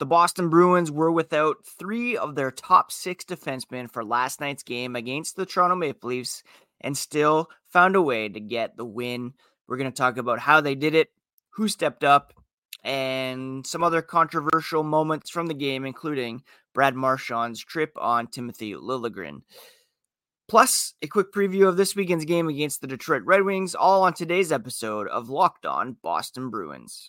The Boston Bruins were without three of their top six defensemen for last night's game against the Toronto Maple Leafs and still found a way to get the win. We're going to talk about how they did it, who stepped up, and some other controversial moments from the game, including Brad Marchand's trip on Timothy Liljegren. Plus, a quick preview of this weekend's game against the Detroit Red Wings, all on today's episode of Locked On Boston Bruins.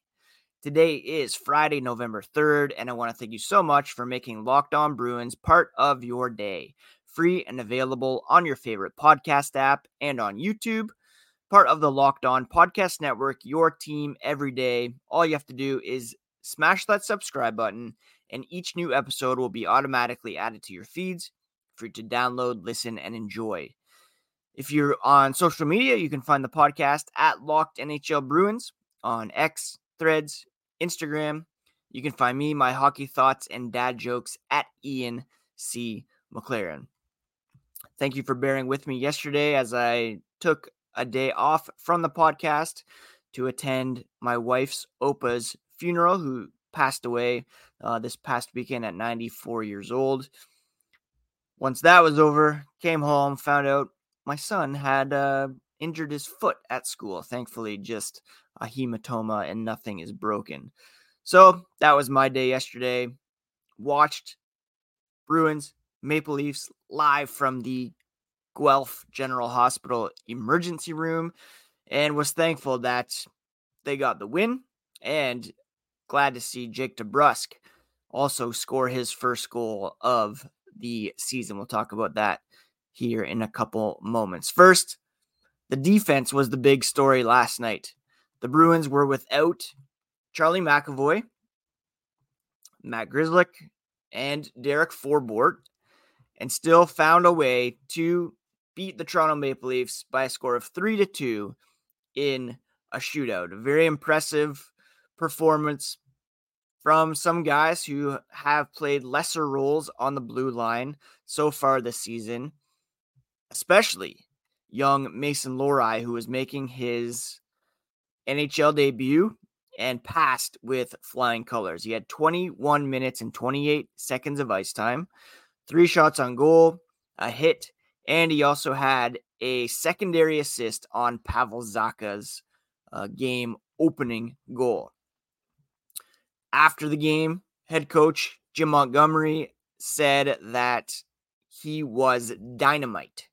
Today is Friday, November 3rd, and I want to thank you so much for making Locked On Bruins part of your day. Free and available on your favorite podcast app and on YouTube. Part of the Locked On Podcast Network, your team every day. All you have to do is smash that subscribe button and each new episode will be automatically added to your feeds for you to download, listen, and enjoy. If you're on social media, you can find the podcast at Locked NHL Bruins on X, Threads, Instagram. You can find me, my hockey thoughts, and dad jokes at Ian C. McLaren. Thank you for bearing with me yesterday as I took a day off from the podcast to attend my wife's Opa's funeral, who passed away uh, this past weekend at 94 years old. Once that was over, came home, found out my son had uh, injured his foot at school. Thankfully, just a hematoma and nothing is broken. So that was my day yesterday. Watched Bruins, Maple Leafs live from the Guelph General Hospital emergency room and was thankful that they got the win and glad to see Jake DeBrusk also score his first goal of the season. We'll talk about that here in a couple moments. First, the defense was the big story last night. The Bruins were without Charlie McAvoy, Matt Grzelcyk, and Derek Forbort, and still found a way to beat the Toronto Maple Leafs by a score of three to two in a shootout. A very impressive performance from some guys who have played lesser roles on the blue line so far this season, especially young Mason Lohrei, who is making his NHL debut and passed with flying colors. He had 21 minutes and 28 seconds of ice time, three shots on goal, a hit, and he also had a secondary assist on Pavel Zacha's uh, game opening goal. After the game, head coach Jim Montgomery said that he was dynamite.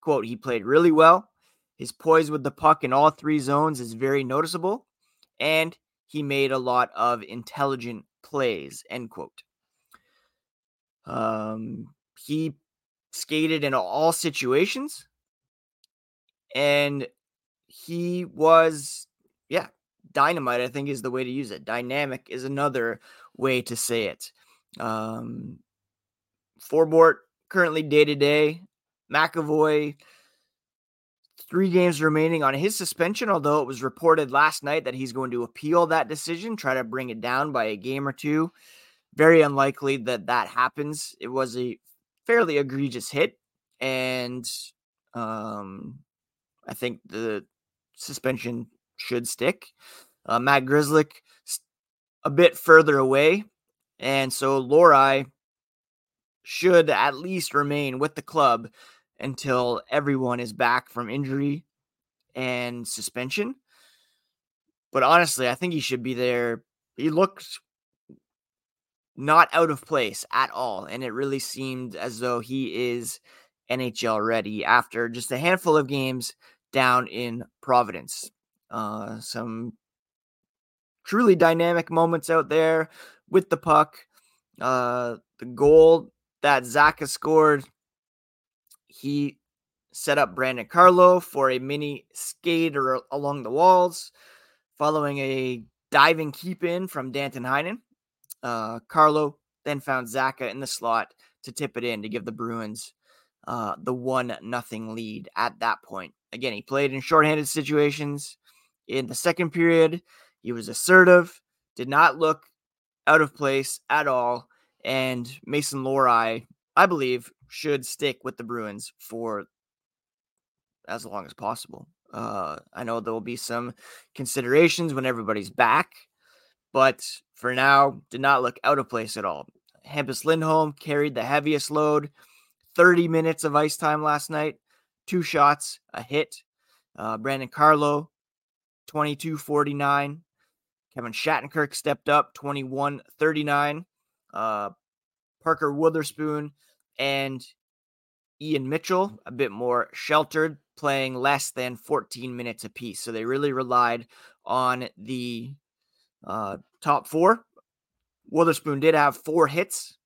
Quote, he played really well. His poise with the puck in all three zones is very noticeable, and he made a lot of intelligent plays. End quote. Um, he skated in all situations, and he was, yeah, dynamite, I think, is the way to use it. Dynamic is another way to say it. Um, Forbort currently day to day. McAvoy, three games remaining on his suspension, although it was reported last night that he's going to appeal that decision, try to bring it down by a game or two. Very unlikely that that happens. It was a fairly egregious hit, and um, I think the suspension should stick. Uh, Matt Grzelcyk a bit further away, and so Lohrei should at least remain with the club until everyone is back from injury and suspension. But honestly, I think he should be there. He looked not out of place at all, and it really seemed as though he is NHL ready after just a handful of games down in Providence. Uh, some truly dynamic moments out there with the puck. Uh, the goal that Zacha scored, he set up Brandon Carlo for a mini skate or along the walls, following a diving keep in from Danton Heinen. Uh, Carlo then found Zacha in the slot to tip it in to give the Bruins uh, the one nothing lead at that point. Again, he played in shorthanded situations. In the second period, he was assertive, did not look out of place at all, and Mason Lohrei, I believe, should stick with the Bruins for as long as possible. Uh, I know there will be some considerations when everybody's back, but for now, did not look out of place at all. Hampus Lindholm carried the heaviest load, 30 minutes of ice time last night, two shots, a hit. Uh, Brandon Carlo, 22 49. Kevin Shattenkirk stepped up, 21 39. Uh, Parker Wotherspoon and Ian Mitchell, a bit more sheltered, playing less than 14 minutes apiece. So they really relied on the uh, top four. Wotherspoon did have four hits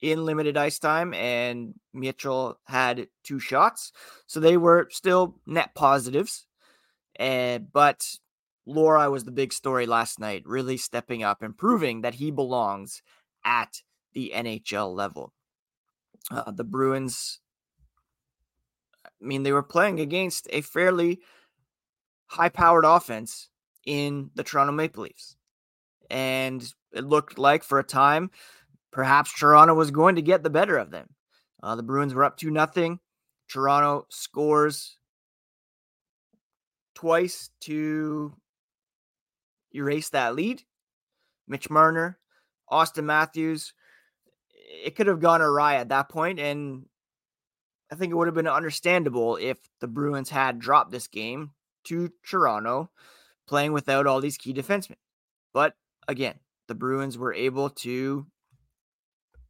in limited ice time, and Mitchell had two shots. So they were still net positives. Uh, but Lohrei was the big story last night, really stepping up and proving that he belongs at the NHL level. Uh, the Bruins, I mean, they were playing against a fairly high powered offense in the Toronto Maple Leafs. And it looked like for a time, perhaps Toronto was going to get the better of them. Uh, the Bruins were up to nothing. Toronto scores twice to erase that lead. Mitch Marner, Auston Matthews. It could have gone awry at that point, and I think it would have been understandable if the Bruins had dropped this game to Toronto, playing without all these key defensemen. But again, the Bruins were able to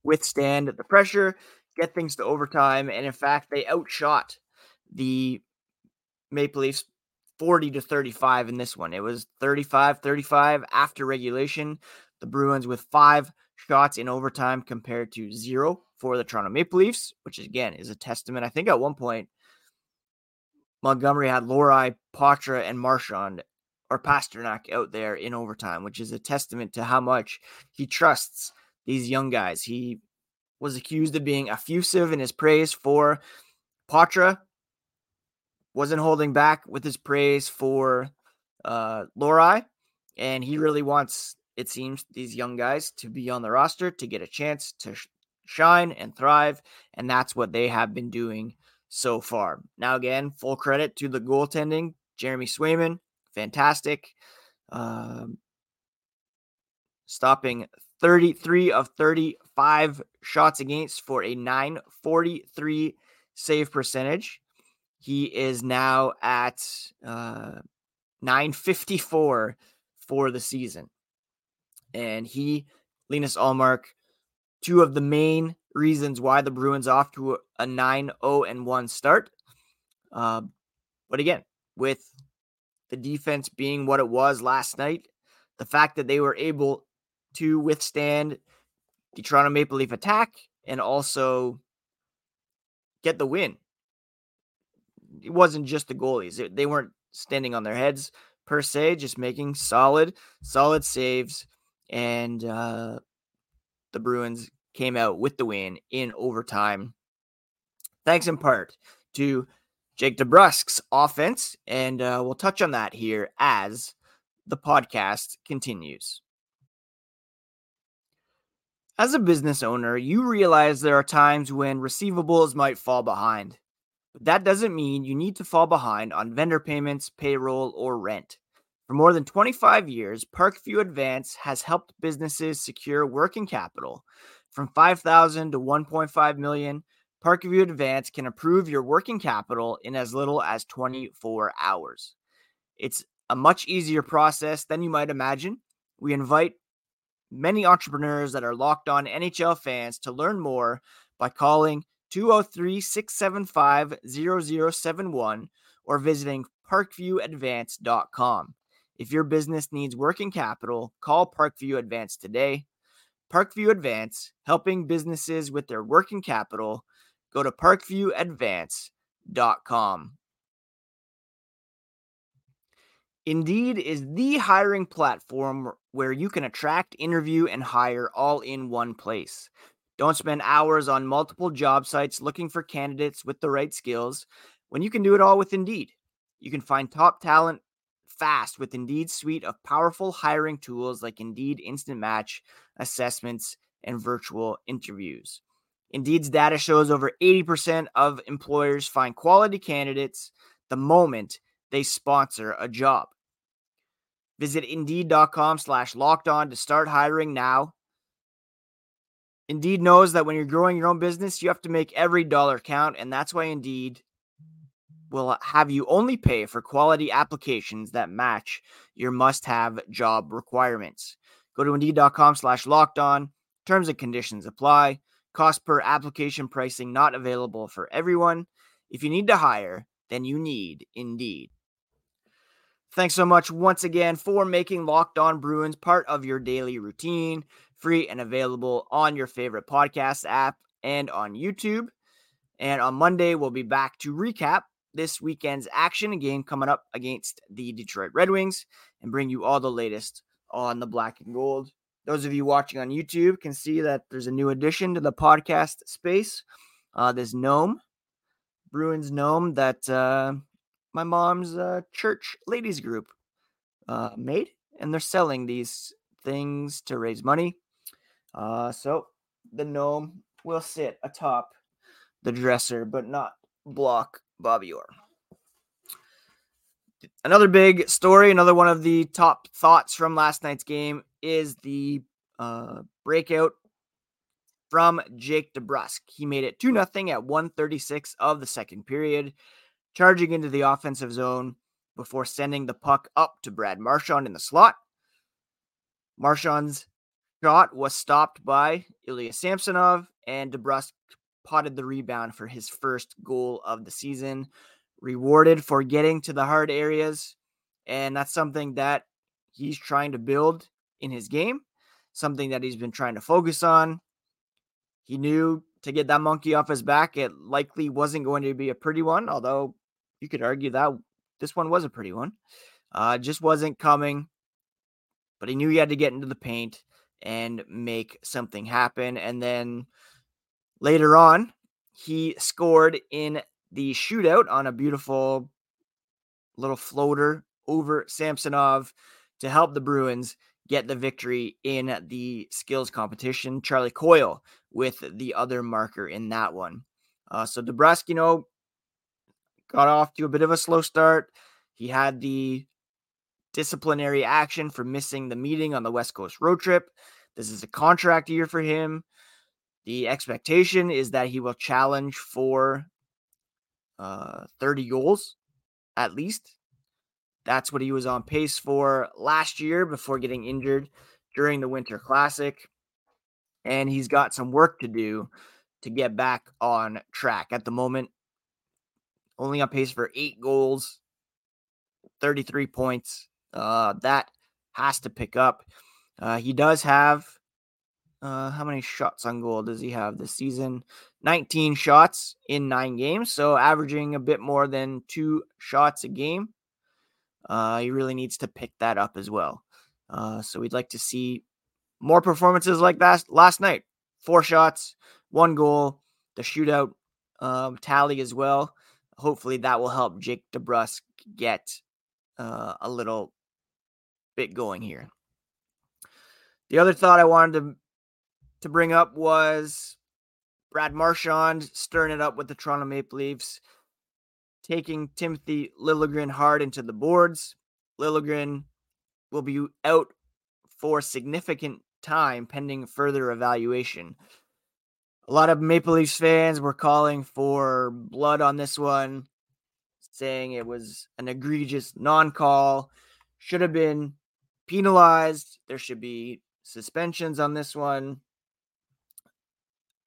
withstand the pressure, get things to overtime, and in fact, they outshot the Maple Leafs 40 to 35 in this one. It was 35 35 after regulation. The Bruins with five shots in overtime compared to zero for the Toronto Maple Leafs, which again is a testament. I think at one point, Montgomery had Lohrei, Poitras, and Marchand or Pastrnak out there in overtime, which is a testament to how much he trusts these young guys. He was accused of being effusive in his praise for Poitras, wasn't holding back with his praise for uh, Lohrei, and he really wants, it seems, these young guys to be on the roster to get a chance to sh- shine and thrive, and that's what they have been doing so far. Now, again, full credit to the goaltending, Jeremy Swayman, fantastic, um, stopping 33 of 35 shots against for a 943 save percentage. He is now at uh, 954 for the season. And he, Linus Ullmark, two of the main reasons why the Bruins off to a 9 0 and 1 start. Uh, but again, with the defense being what it was last night, the fact that they were able to withstand the Toronto Maple Leaf attack and also get the win it wasn't just the goalies. They weren't standing on their heads per se, just making solid, solid saves. And uh, the Bruins came out with the win in overtime. Thanks in part to Jake DeBrusk's offense. And uh, we'll touch on that here as the podcast continues. As a business owner, you realize there are times when receivables might fall behind. But that doesn't mean you need to fall behind on vendor payments, payroll, or rent. For more than 25 years, Parkview Advance has helped businesses secure working capital. From 5,000 to 1.5 million, Parkview Advance can approve your working capital in as little as 24 hours. It's a much easier process than you might imagine. We invite many entrepreneurs that are locked on NHL fans to learn more by calling 203 675 0071 or visiting parkviewadvance.com. If your business needs working capital, call Parkview Advance today. Parkview Advance, helping businesses with their working capital. Go to parkviewadvance.com. Indeed is the hiring platform where you can attract, interview, and hire all in one place. Don't spend hours on multiple job sites looking for candidates with the right skills when you can do it all with Indeed. You can find top talent fast with Indeed's suite of powerful hiring tools like Indeed Instant Match, assessments, and virtual interviews. Indeed's data shows over 80% of employers find quality candidates the moment they sponsor a job. Visit indeed.com slash locked on to start hiring now. Indeed knows that when you're growing your own business, you have to make every dollar count. And that's why Indeed will have you only pay for quality applications that match your must have job requirements. Go to indeed.com slash locked on. Terms and conditions apply. Cost per application pricing not available for everyone. If you need to hire, then you need Indeed. Thanks so much once again for making Locked On Bruins part of your daily routine, free and available on your favorite podcast app and on YouTube. And on Monday, we'll be back to recap this weekend's action, a game coming up against the Detroit Red Wings, and bring you all the latest on the black and gold. Those of you watching on YouTube can see that there's a new addition to the podcast space. Uh, this gnome, Bruins gnome that uh, my mom's uh, church ladies group uh, made, and they're selling these things to raise money. Uh, so the gnome will sit atop the dresser, but not block Bobby Orr. Another big story, another one of the top thoughts from last night's game is the uh, breakout from Jake DeBrusk. He made it 2 0 at 136 of the second period charging into the offensive zone before sending the puck up to Brad Marchand in the slot. Marchand's shot was stopped by Ilya Samsonov, and DeBrusk potted the rebound for his first goal of the season. Rewarded for getting to the hard areas, and that's something that he's trying to build in his game, something that he's been trying to focus on. He knew to get that monkey off his back, it likely wasn't going to be a pretty one, although you could argue that this one was a pretty one. Uh, just wasn't coming, but he knew he had to get into the paint and make something happen. And then later on, he scored in the shootout on a beautiful little floater over Samsonov to help the Bruins get the victory in the skills competition. Charlie Coyle with the other marker in that one. Uh, so DeBrusk, you know, got off to a bit of a slow start. He had the disciplinary action for missing the meeting on the West Coast road trip. This is a contract year for him. The expectation is that he will challenge for uh, 30 goals at least. That's what he was on pace for last year before getting injured during the Winter Classic. And he's got some work to do to get back on track. At the moment, only on pace for eight goals, 33 points. Uh, that has to pick up. Uh, he does have uh, how many shots on goal does he have this season? 19 shots in nine games, so averaging a bit more than two shots a game. Uh, he really needs to pick that up as well. Uh, so we'd like to see more performances like that last night. Four shots, one goal, the shootout um, tally as well hopefully that will help Jake DeBrusk get uh, a little bit going here. The other thought I wanted to to bring up was Brad Marchand stirring it up with the Toronto Maple Leafs, taking Timothy Liljegren hard into the boards. Liljegren will be out for significant time pending further evaluation a lot of Maple Leafs fans were calling for blood on this one, saying it was an egregious non call, should have been penalized. There should be suspensions on this one.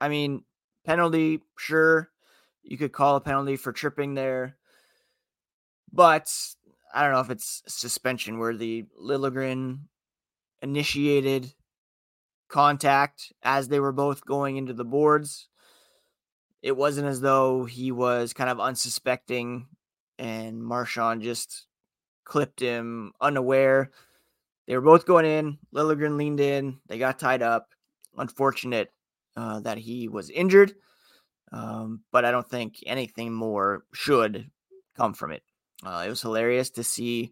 I mean, penalty, sure. You could call a penalty for tripping there. But I don't know if it's suspension worthy. Liljegren initiated contact as they were both going into the boards. It wasn't as though he was kind of unsuspecting and Marchand just clipped him unaware. They were both going in. Liljegren leaned in. They got tied up. Unfortunate uh, that he was injured, um, but I don't think anything more should come from it. Uh, it was hilarious to see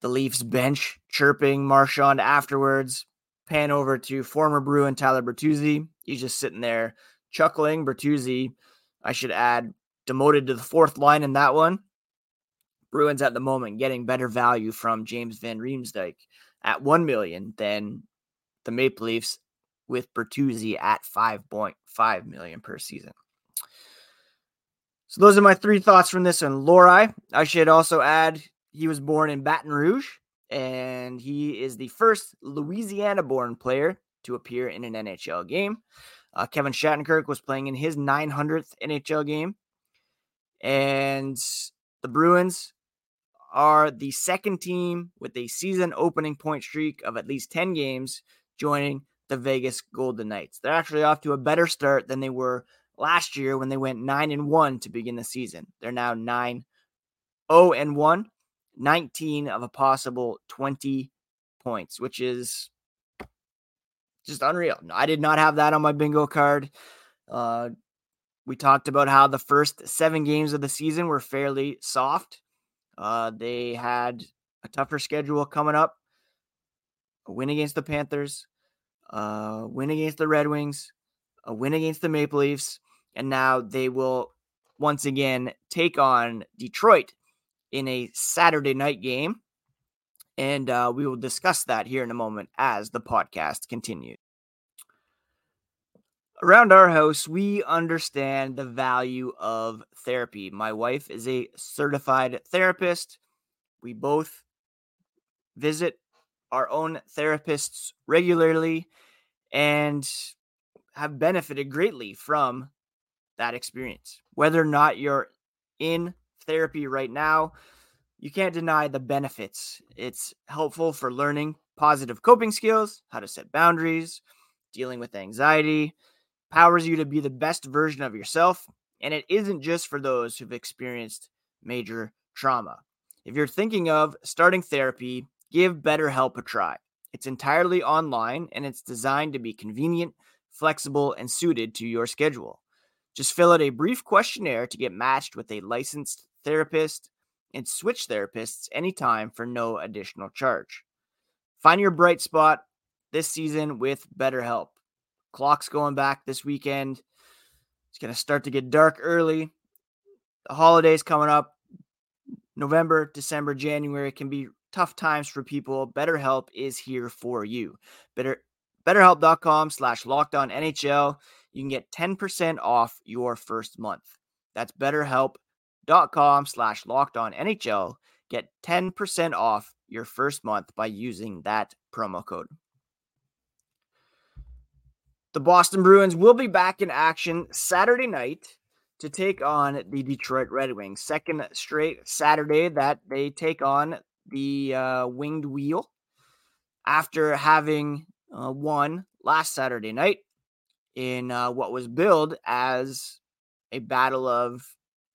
the Leafs bench chirping Marchand afterwards. Pan over to former Bruin Tyler Bertuzzi. He's just sitting there chuckling. Bertuzzi, I should add, demoted to the fourth line in that one. Bruins at the moment getting better value from James Van Riemsdyk at one million than the Maple Leafs with Bertuzzi at 5.5 million per season. So those are my three thoughts from this one. Lohrei, I should also add he was born in Baton Rouge and he is the first Louisiana born player to appear in an NHL game. Uh, Kevin Shattenkirk was playing in his 900th NHL game. And the Bruins are the second team with a season opening point streak of at least 10 games, joining the Vegas Golden Knights. They're actually off to a better start than they were last year when they went 9 and 1 to begin the season. They're now 9 0 and 1, 19 of a possible 20 points, which is just unreal. I did not have that on my bingo card. Uh, we talked about how the first seven games of the season were fairly soft. Uh, they had a tougher schedule coming up. A win against the Panthers, a win against the Red Wings, a win against the Maple Leafs, and now they will once again take on Detroit in a Saturday night game. And uh, we will discuss that here in a moment as the podcast continues. Around our house, we understand the value of therapy. My wife is a certified therapist. We both visit our own therapists regularly and have benefited greatly from that experience. Whether or not you're in therapy right now, you can't deny the benefits. It's helpful for learning positive coping skills, how to set boundaries, dealing with anxiety, powers you to be the best version of yourself. And it isn't just for those who've experienced major trauma. If you're thinking of starting therapy, give BetterHelp a try. It's entirely online and it's designed to be convenient, flexible, and suited to your schedule. Just fill out a brief questionnaire to get matched with a licensed therapist and switch therapists anytime for no additional charge. Find your bright spot this season with BetterHelp. Clock's going back this weekend. It's going to start to get dark early. The holidays coming up. November, December, January can be tough times for people. BetterHelp is here for you. Better betterhelp.com slash lockdown NHL. You can get 10% off your first month. That's betterhelp.com slash lockdown NHL. Get 10% off your first month by using that promo code. The Boston Bruins will be back in action Saturday night to take on the Detroit Red Wings. Second straight Saturday that they take on the uh, Winged Wheel after having uh, won last Saturday night in uh, what was billed as a battle of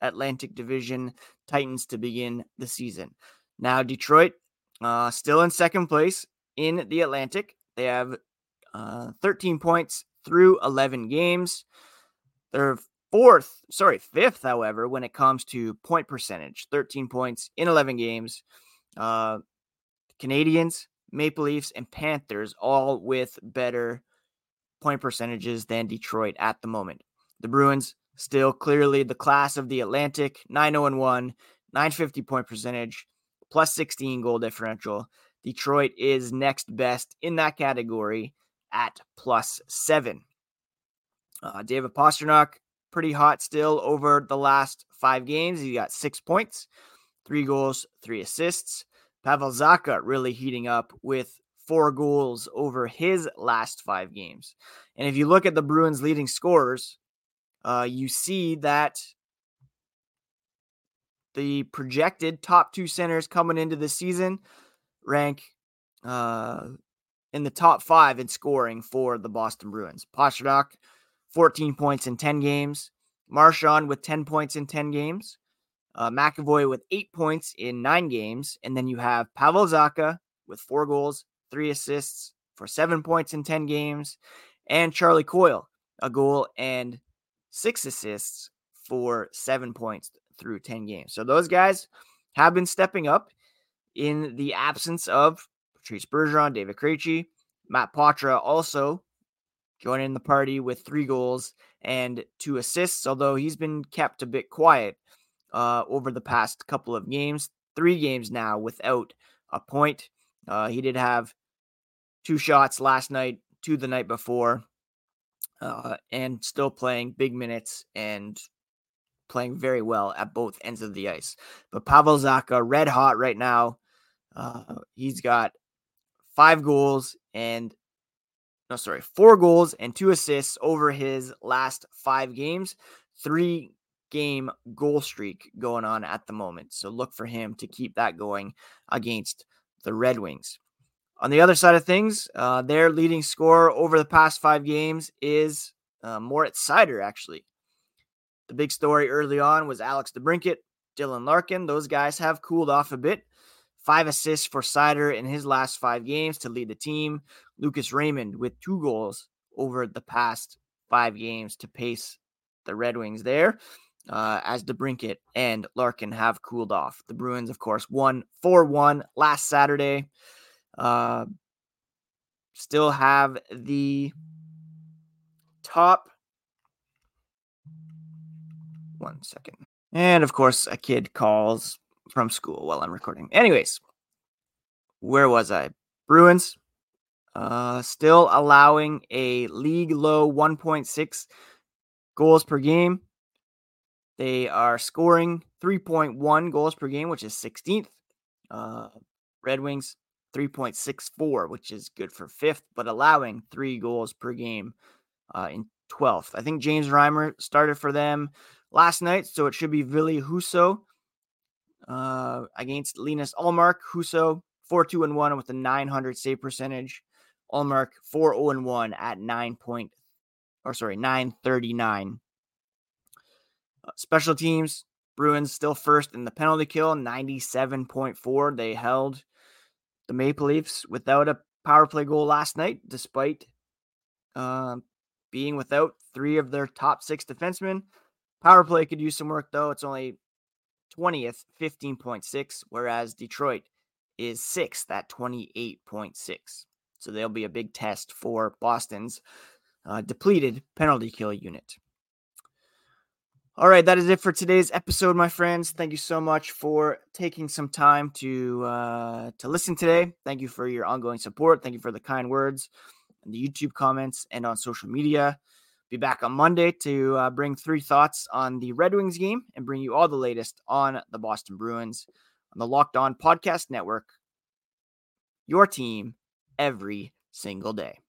Atlantic Division Titans to begin the season. Now, Detroit uh, still in second place in the Atlantic. They have uh, 13 points through 11 games. They're fourth, sorry, fifth, however, when it comes to point percentage 13 points in 11 games. Uh, Canadiens, Maple Leafs, and Panthers all with better point percentages than Detroit at the moment. The Bruins still clearly the class of the Atlantic 9 0 1, 950 point percentage, plus 16 goal differential. Detroit is next best in that category at plus seven. Uh, David Pastrnak, pretty hot still over the last five games. He got six points, three goals, three assists. Pavel Zacha really heating up with four goals over his last five games. And if you look at the Bruins' leading scorers, uh, you see that the projected top two centers coming into the season rank uh, in the top five in scoring for the Boston Bruins. Pastrnak, 14 points in 10 games. Marchand with 10 points in 10 games. Uh, McAvoy with eight points in nine games. And then you have Pavel Zacha with four goals, three assists for seven points in 10 games. And Charlie Coyle, a goal and six assists for seven points through 10 games. So those guys have been stepping up in the absence of Patrice Bergeron, David Krejci, Matt Poitras also joining the party with three goals and two assists, although he's been kept a bit quiet uh, over the past couple of games. Three games now without a point. Uh, he did have two shots last night, two the night before, uh, and still playing big minutes and playing very well at both ends of the ice. But Pavel Zacha, red hot right now. Uh, he's got five goals and no, sorry, four goals and two assists over his last five games. Three game goal streak going on at the moment. So look for him to keep that going against the Red Wings. On the other side of things, uh, their leading scorer over the past five games is uh, Moritz Seider, actually. The big story early on was Alex DeBrincat, Dylan Larkin. Those guys have cooled off a bit. Five assists for Seider in his last five games to lead the team. Lucas Raymond with two goals over the past five games to pace the Red Wings there. Uh, as DeBrincat and Larkin have cooled off. The Bruins, of course, won 4 1 last Saturday. Uh, still have the top. One second. And of course, a kid calls from school while I'm recording. Anyways, where was I? Bruins uh, still allowing a league low 1.6 goals per game. They are scoring 3.1 goals per game, which is 16th. Uh, Red Wings 3.64, which is good for fifth, but allowing three goals per game uh, in 12th. I think James Reimer started for them last night, so it should be Ville Husso uh, against Linus Ullmark. Husso 4 2 and 1 with a 900 save percentage. Ullmark 4 0 and 1 at 9 point, or sorry, 939. Special teams, Bruins still first in the penalty kill, 97.4. They held the Maple Leafs without a power play goal last night, despite uh, being without three of their top six defensemen. Power play could use some work, though. It's only 20th, 15.6, whereas Detroit is sixth at 28.6. So they'll be a big test for Boston's uh, depleted penalty kill unit. All right, that is it for today's episode, my friends. Thank you so much for taking some time to uh, to listen today. Thank you for your ongoing support. Thank you for the kind words in the YouTube comments and on social media. Be back on Monday to uh, bring three thoughts on the Red Wings game and bring you all the latest on the Boston Bruins on the Locked On Podcast Network. Your team every single day.